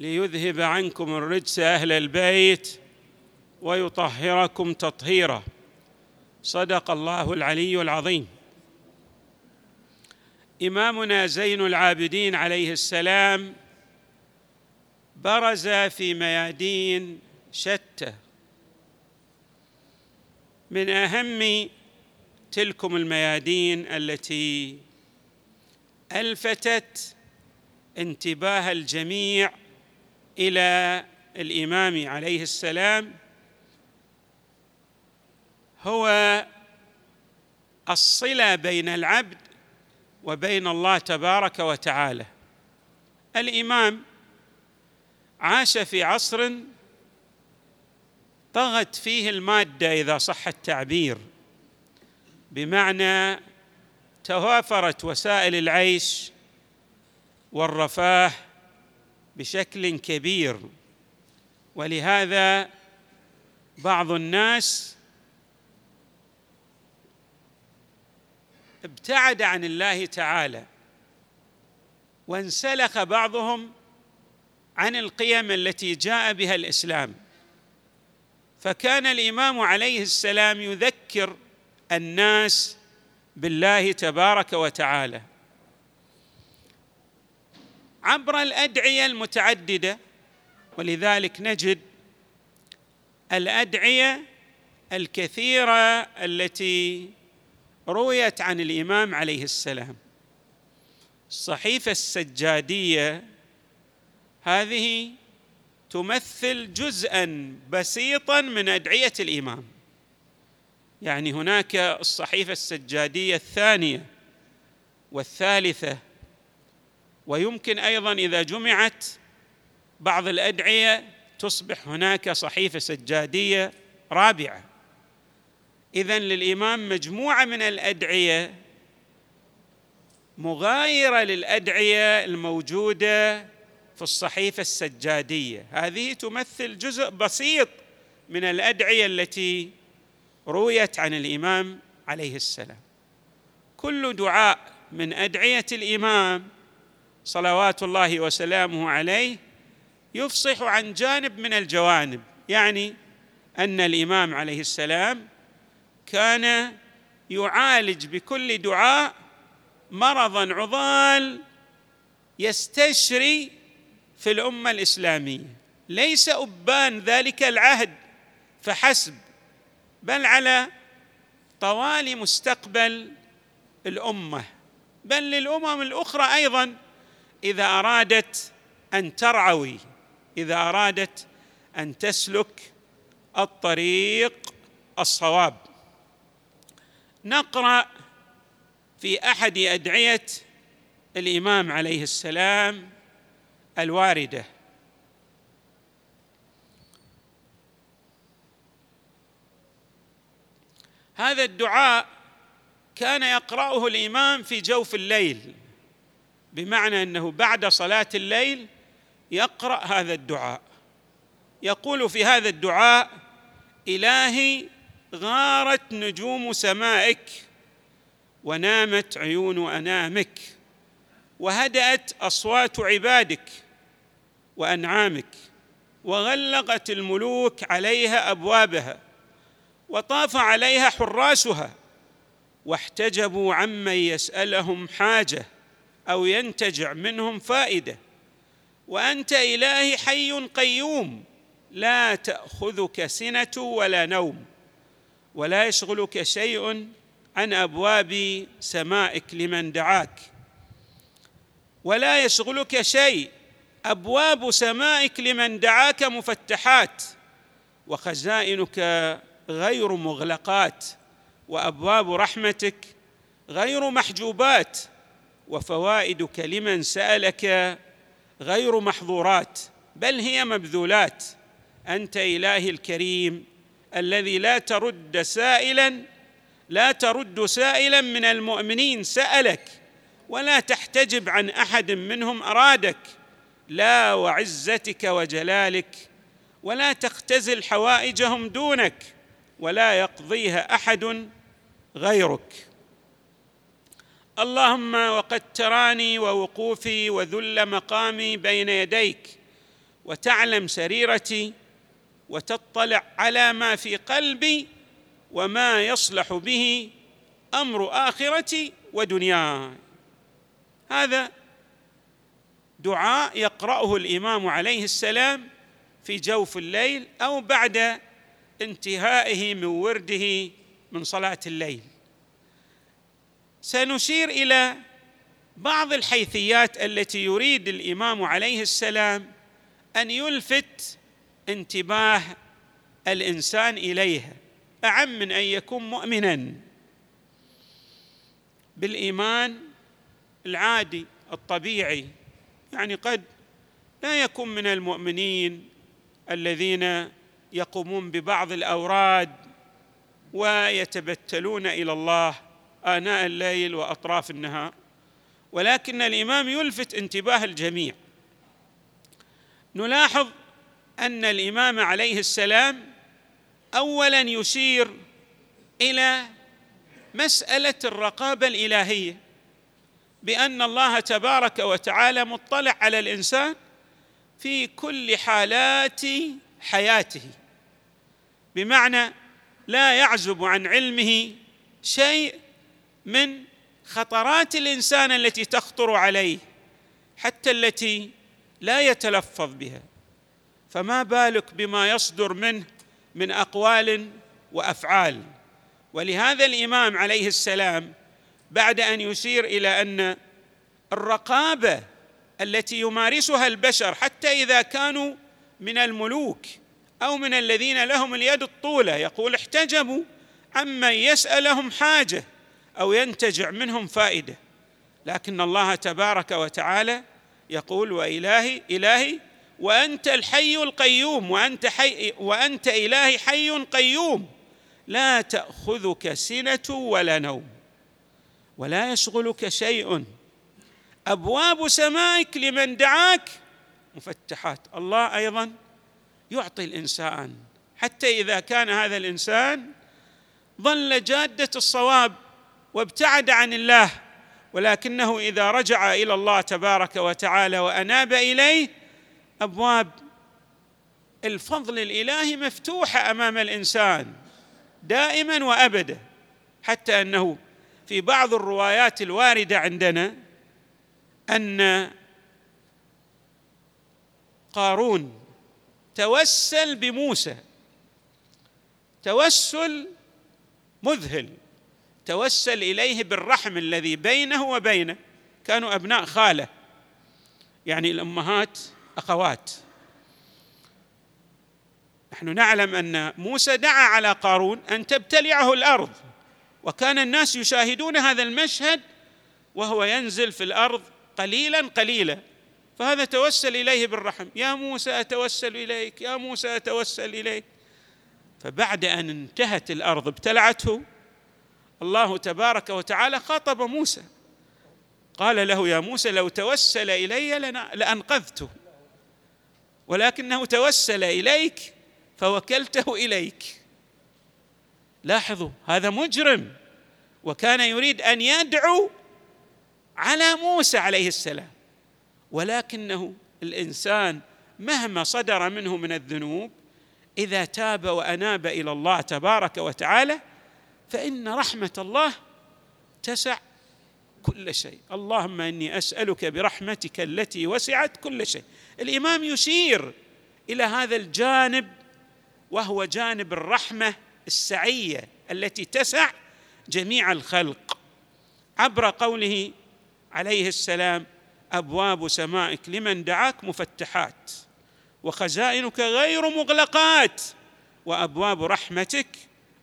ليذهب عنكم الرجس أهل البيت ويطهركم تطهيرا. صدق الله العلي العظيم. إمامنا زين العابدين عليه السلام برز في ميادين شتى. من أهم تلكم الميادين التي ألفتت انتباه الجميع إلى الإمام عليه السلام هو الصلة بين العبد وبين الله تبارك وتعالى. الإمام عاش في عصر طغت فيه المادة إذا صح التعبير بمعنى توافرت وسائل العيش والرفاه بشكل كبير. ولهذا بعض الناس ابتعد عن الله تعالى وانسلخ بعضهم عن القيم التي جاء بها الإسلام. فكان الإمام عليه السلام يذكر الناس بالله تبارك وتعالى. عبر الأدعية المتعددة ولذلك نجد الأدعية الكثيرة التي رويت عن الإمام عليه السلام. الصحيفه السجادية هذه تمثل جزءا بسيطا من أدعية الإمام. يعني هناك الصحيفة السجادية الثانية والثالثة ويمكن أيضا إذا جمعت بعض الأدعية تصبح هناك صحيفة سجادية رابعة. اذا للإمام مجموعة من الأدعية مغايرة للأدعية الموجودة في الصحيفة السجادية. هذه تمثل جزء بسيط من الأدعية التي رويت عن الإمام عليه السلام. كل دعاء من أدعية الإمام صلوات الله وسلامه عليه يفصح عن جانب من الجوانب. يعني أن الإمام عليه السلام كان يعالج بكل دعاء مرضا عضال يستشري في الأمة الإسلامية. ليس أبان ذلك العهد فحسب بل على طوال مستقبل الأمة بل للأمم الأخرى أيضا إذا أرادت أن ترعوي إذا أرادت أن تسلك الطريق الصواب. نقرأ في أحد أدعية الإمام عليه السلام الواردة. هذا الدعاء كان يقرأه الإمام في جوف الليل. بمعنى أنه بعد صلاة الليل يقرأ هذا الدعاء. يقول في هذا الدعاء إلهي غارت نجوم سمائك ونامت عيون أنامك وهدأت أصوات عبادك وأنعامك وغلقت الملوك عليها أبوابها وطاف عليها حراسها واحتجبوا عمن يسألهم حاجة. أو ينتجع منهم فائدة. وأنت إلهي حي قيوم لا تأخذك سنة ولا نوم. ولا يشغلك شيء عن أبواب سمائك لمن دعاك. ولا يشغلك شيء أبواب سمائك لمن دعاك مفتحات. وخزائنك غير مغلقات. وأبواب رحمتك غير محجوبات. وفوائدك لمن سألك غير محظورات بل هي مبذولات. أنت إلهي الكريم الذي لا ترد سائلا لا ترد سائلا من المؤمنين سألك ولا تحتجب عن أحد منهم أرادك. لا وعزتك وجلالك ولا تختزل حوائجهم دونك ولا يقضيها أحد غيرك. اللهم وقد تراني ووقوفي وذل مقامي بين يديك وتعلم سريرتي وتطلع على ما في قلبي وما يصلح به أمر آخرتي ودنياي. هذا دعاء يقرأه الإمام عليه السلام في جوف الليل أو بعد انتهائه من ورده من صلاة الليل. سنشير إلى بعض الحيثيات التي يريد الإمام عليه السلام أن يلفت انتباه الإنسان إليها. أعم من أن يكون مؤمنا بالإيمان العادي الطبيعي. يعني قد لا يكون من المؤمنين الذين يقومون ببعض الأوراد ويتبتلون إلى الله آناء الليل وأطراف النهار ولكن الإمام يلفت انتباه الجميع. نلاحظ أن الإمام عليه السلام اولا يشير إلى مسألة الرقابة الإلهية بأن الله تبارك وتعالى مطلع على الإنسان في كل حالات حياته. بمعنى لا يعزب عن علمه شيء من خطرات الإنسان التي تخطر عليه حتى التي لا يتلفظ بها. فما بالك بما يصدر منه من أقوال وأفعال؟ ولهذا الإمام عليه السلام بعد أن يشير إلى أن الرقابة التي يمارسها البشر حتى إذا كانوا من الملوك أو من الذين لهم اليد الطولة يقول احتجبوا عمن يسألهم حاجة. أو ينتجع منهم فائدة. لكن الله تبارك وتعالى يقول وإلهي إلهي وأنت الحي القيوم وأنت حي وأنت إلهي حي قيوم. لا تأخذك سنة ولا نوم ولا يشغلك شيء. أبواب سمائك لمن دعاك مفتحات. الله أيضا يعطي الإنسان حتى إذا كان هذا الإنسان ظل جادة الصواب وابتعد عن الله ولكنه إذا رجع إلى الله تبارك وتعالى وأناب إليه أبواب الفضل الإلهي مفتوحة أمام الإنسان دائما وابدا حتى أنه في بعض الروايات الواردة عندنا أن قارون توسل بموسى توسل مذهل. توسل إليه بالرحم الذي بينه وبينه. كانوا أبناء خالة. يعني الأمهات أخوات. نحن نعلم أن موسى دعا على قارون أن تبتلعه الأرض. وكان الناس يشاهدون هذا المشهد وهو ينزل في الأرض قليلا قليلا. فهذا توسل إليه بالرحم. يا موسى أتوسل إليك يا موسى أتوسل إليك. فبعد أن انتهت الأرض ابتلعته. الله تبارك وتعالى خاطب موسى. قال له يا موسى لو توسل إلي لانقذته ولكنه توسل إليك فوكلته إليك. لاحظوا هذا مجرم. وكان يريد أن يدعو على موسى عليه السلام. ولكنه الإنسان مهما صدر منه من الذنوب إذا تاب وأناب إلى الله تبارك وتعالى فإن رحمة الله تسع كل شيء. اللهم إني أسألك برحمتك التي وسعت كل شيء. الإمام يشير إلى هذا الجانب وهو جانب الرحمة السعية التي تسع جميع الخلق. عبر قوله عليه السلام أبواب سمائك لمن دعاك مفتحات وخزائنك غير مغلقات وأبواب رحمتك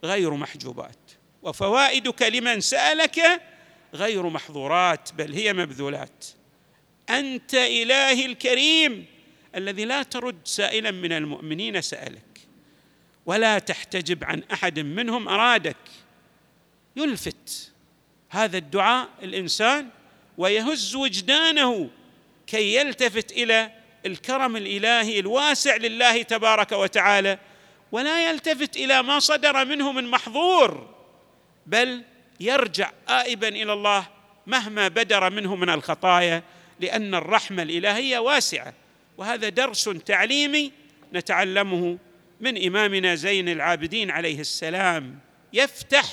غير محجوبات. وفوائدك لمن سألك غير محظورات بل هي مبذولات. أنت إلهي الكريم الذي لا ترد سائلا من المؤمنين سألك ولا تحتجب عن أحد منهم أرادك. يلفت هذا الدعاء الإنسان ويهز وجدانه كي يلتفت إلى الكرم الإلهي الواسع لله تبارك وتعالى ولا يلتفت إلى ما صدر منه من محظور. بل يرجع آئبا إلى الله مهما بدر منه من الخطايا لأن الرحمة الإلهية واسعة. وهذا درس تعليمي نتعلمه من إمامنا زين العابدين عليه السلام. يفتح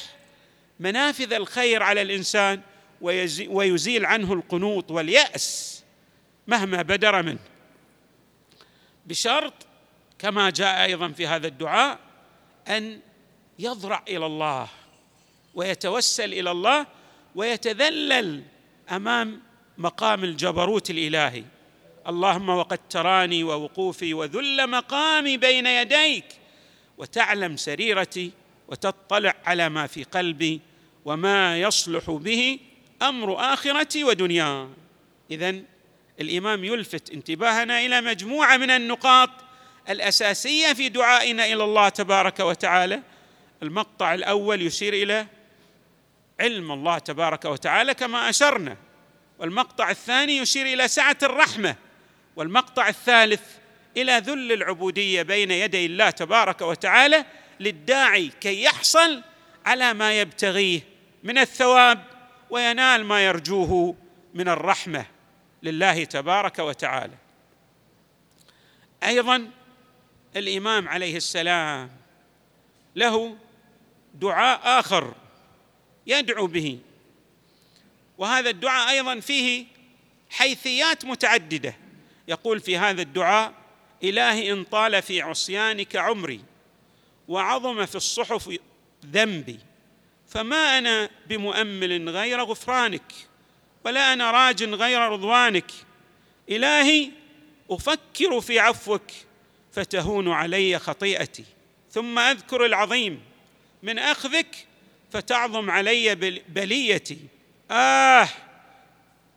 منافذ الخير على الإنسان ويزيل عنه القنوط واليأس مهما بدر منه. بشرط كما جاء أيضا في هذا الدعاء أن يضرع إلى الله. ويتوسل إلى الله ويتذلل أمام مقام الجبروت الإلهي. اللهم وقد تراني ووقوفي وذل مقامي بين يديك وتعلم سريرتي وتطلع على ما في قلبي وما يصلح به أمر آخرتي ودنياي اذا الإمام يلفت انتباهنا إلى مجموعة من النقاط الأساسية في دعائنا إلى الله تبارك وتعالى. المقطع الأول يشير إلى علم الله تبارك وتعالى كما أشرنا. والمقطع الثاني يشير إلى سعة الرحمة والمقطع الثالث إلى ذل العبودية بين يدي الله تبارك وتعالى للداعي كي يحصل على ما يبتغيه من الثواب وينال ما يرجوه من الرحمة لله تبارك وتعالى. أيضا الإمام عليه السلام له دعاء آخر يدعو به. وهذا الدعاء أيضا فيه حيثيات متعددة. يقول في هذا الدعاء إلهي إن طال في عصيانك عمري وعظم في الصحف ذنبي فما أنا بمؤمل غير غفرانك ولا أنا راج غير رضوانك. إلهي أفكر في عفوك فتهون علي خطيئتي ثم أذكر العظيم من أخذك فتعظم علي بليتي. آه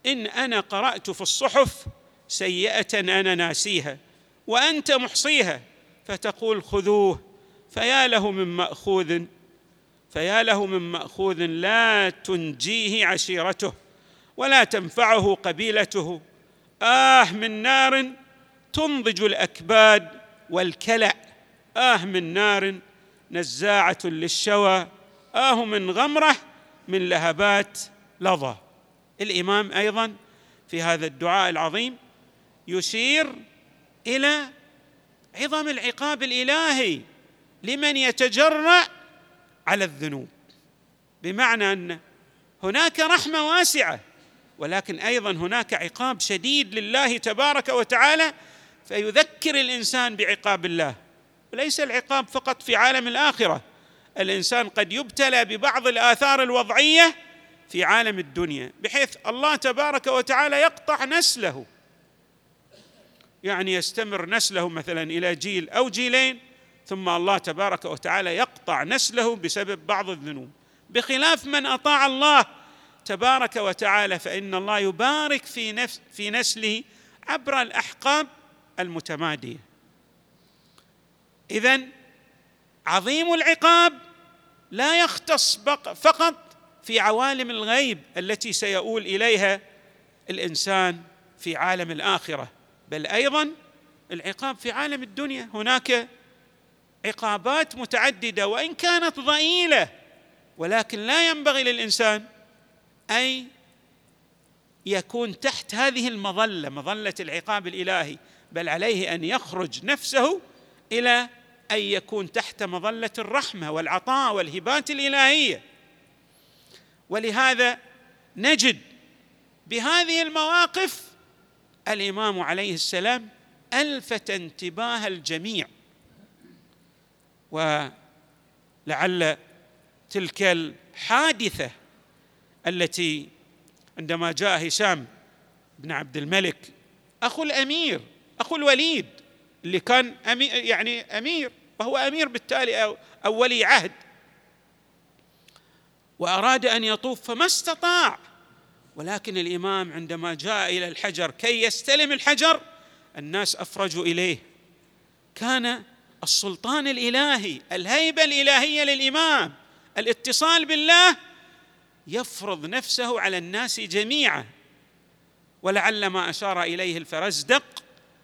إن أنا قرأت في الصحف سيئة أنا ناسيها وأنت محصيها. فتقول خذوه فيا له من مأخوذ فيا له من مأخوذ لا تنجيه عشيرته ولا تنفعه قبيلته. آه من نار تنضج الأكباد والكلع آه من نار نزاعة للشوى آه من غمرة من لهبات لظى. الإمام أيضا في هذا الدعاء العظيم يشير إلى عظم العقاب الإلهي لمن يتجرأ على الذنوب. بمعنى أن هناك رحمة واسعة ولكن أيضا هناك عقاب شديد لله تبارك وتعالى فيذكر الإنسان بعقاب الله. وليس العقاب فقط في عالم الآخرة الإنسان قد يبتلى ببعض الآثار الوضعية في عالم الدنيا بحيث الله تبارك وتعالى يقطع نسله. يعني يستمر نسله مثلا إلى جيل أو جيلين ثم الله تبارك وتعالى يقطع نسله بسبب بعض الذنوب. بخلاف من أطاع الله تبارك وتعالى فإن الله يبارك في نفس في نسله عبر الأحقاب المتمادية. اذا عظيم العقاب لا يختص فقط في عوالم الغيب التي سيؤول إليها الإنسان في عالم الآخرة بل أيضا العقاب في عالم الدنيا. هناك عقابات متعددة وإن كانت ضئيلة ولكن لا ينبغي للإنسان أن يكون تحت هذه المظلة مظلة العقاب الإلهي بل عليه أن يخرج نفسه إلى أن يكون تحت مظلة الرحمة والعطاء والهبات الإلهية. ولهذا نجد بهذه المواقف الإمام عليه السلام ألفت انتباه الجميع. ولعل تلك الحادثة التي عندما جاء هشام بن عبد الملك أخو الأمير أخو الوليد اللي كان أمير يعني أمير وهو أمير بالتالي أو, أو ولي عهد. وأراد أن يطوف فما استطاع. ولكن الإمام عندما جاء إلى الحجر كي يستلم الحجر الناس أفرجوا إليه. كان السلطان الإلهي الهيبة الإلهية للإمام الاتصال بالله يفرض نفسه على الناس جميعا. ولعل ما أشار إليه الفرزدق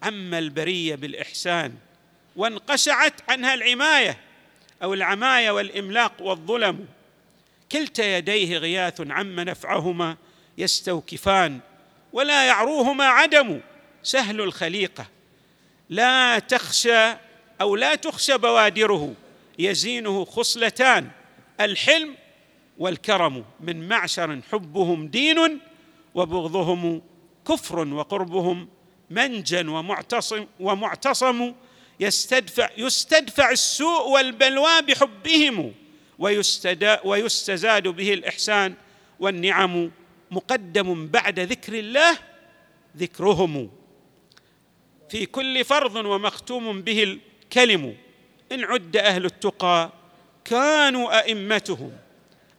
عم البرية بالإحسان وانقشعت عنها العماية أو العماية والإملاق والظلم. كلتا يديه غياث عم نفعهما يستوكفان ولا يعروهما عدم. سهل الخليقة. لا تخشى أو لا تخشى بوادره يزينه خصلتان. الحلم والكرم من معشر حبهم دين وبغضهم كفر وقربهم منجا ومعتصم ومعتصم يستدفع يستدفع السوء والبلوى بحبهم ويستزاد به الإحسان والنعم مقدم بعد ذكر الله ذكرهم. في كل فرض ومختوم به الكلم إن عد أهل التقى كانوا أئمتهم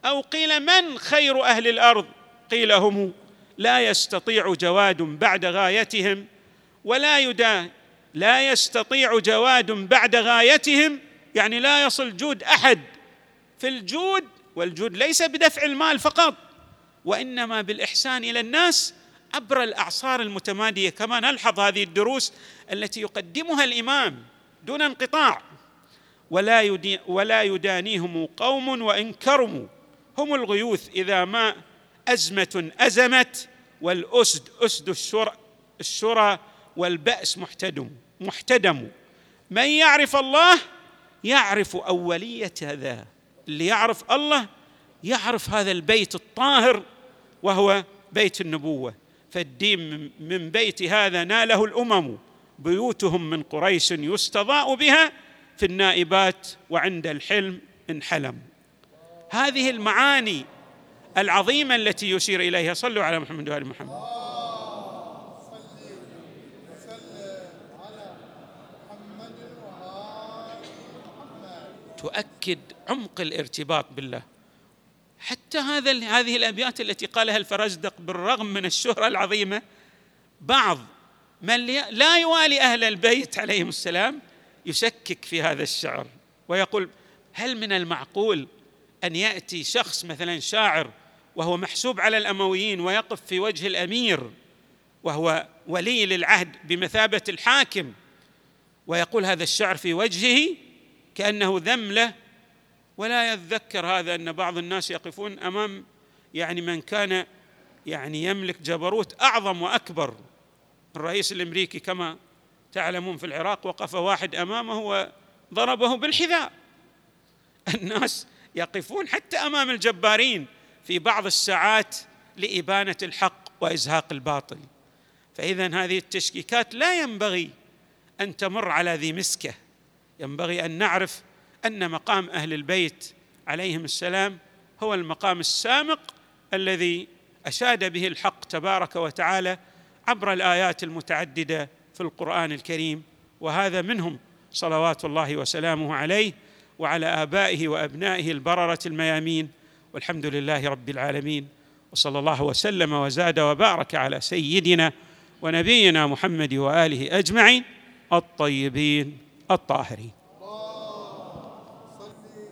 أو قيل من خير أهل الأرض؟ قيل هم لا يستطيع جواد بعد غايتهم. ولا يدا لا يستطيع جواد بعد غايتهم يعني لا يصل جود أحد في الجود والجود ليس بدفع المال فقط وإنما بالإحسان إلى الناس عبر الأعصار المتمادية كما نلحظ هذه الدروس التي يقدمها الإمام دون انقطاع. ولا يدي ولا يدانيهم قوم وإن كرموا هم الغيوث إذا ما أزمة أزمت والأسد أسد الشرى الشرى والبأس محتدم محتدم. من يعرف الله يعرف أولية ذا اللي يعرف الله يعرف هذا البيت الطاهر وهو بيت النبوة. فالدين من بيت هذا ناله الأمم. بيوتهم من قريش يستضاء بها في النائبات وعند الحلم انحلم هذه المعاني العظيمة التي يشير إليها. صلوا على محمد وآل محمد. تؤكد عمق الارتباط بالله. حتى هذا هذه الأبيات التي قالها الفرزدق بالرغم من الشهرة العظيمة بعض من لا يوالي أهل البيت عليهم السلام يشكك في هذا الشعر ويقول هل من المعقول أن يأتي شخص مثلا شاعر وهو محسوب على الأمويين ويقف في وجه الأمير وهو ولي للعهد بمثابة الحاكم ويقول هذا الشعر في وجهه؟ كأنه ذم له ولا يتذكر هذا أن بعض الناس يقفون أمام يعني من كان يعني يملك جبروت أعظم وأكبر. الرئيس الأمريكي كما تعلمون في العراق وقف واحد أمامه وضربه بالحذاء. الناس يقفون حتى أمام الجبارين في بعض الساعات لإبانة الحق وإزهاق الباطل. فاذا هذه التشكيكات لا ينبغي أن تمر على ذي مسكة. ينبغي أن نعرف أن مقام أهل البيت عليهم السلام هو المقام السامق الذي أشاد به الحق تبارك وتعالى عبر الآيات المتعددة في القرآن الكريم وهذا منهم صلوات الله وسلامه عليه وعلى آبائه وأبنائه البررة الميامين والحمد لله رب العالمين وصلى الله وسلم وزاد وبارك على سيدنا ونبينا محمد وآله أجمعين الطيبين. الطاهرين.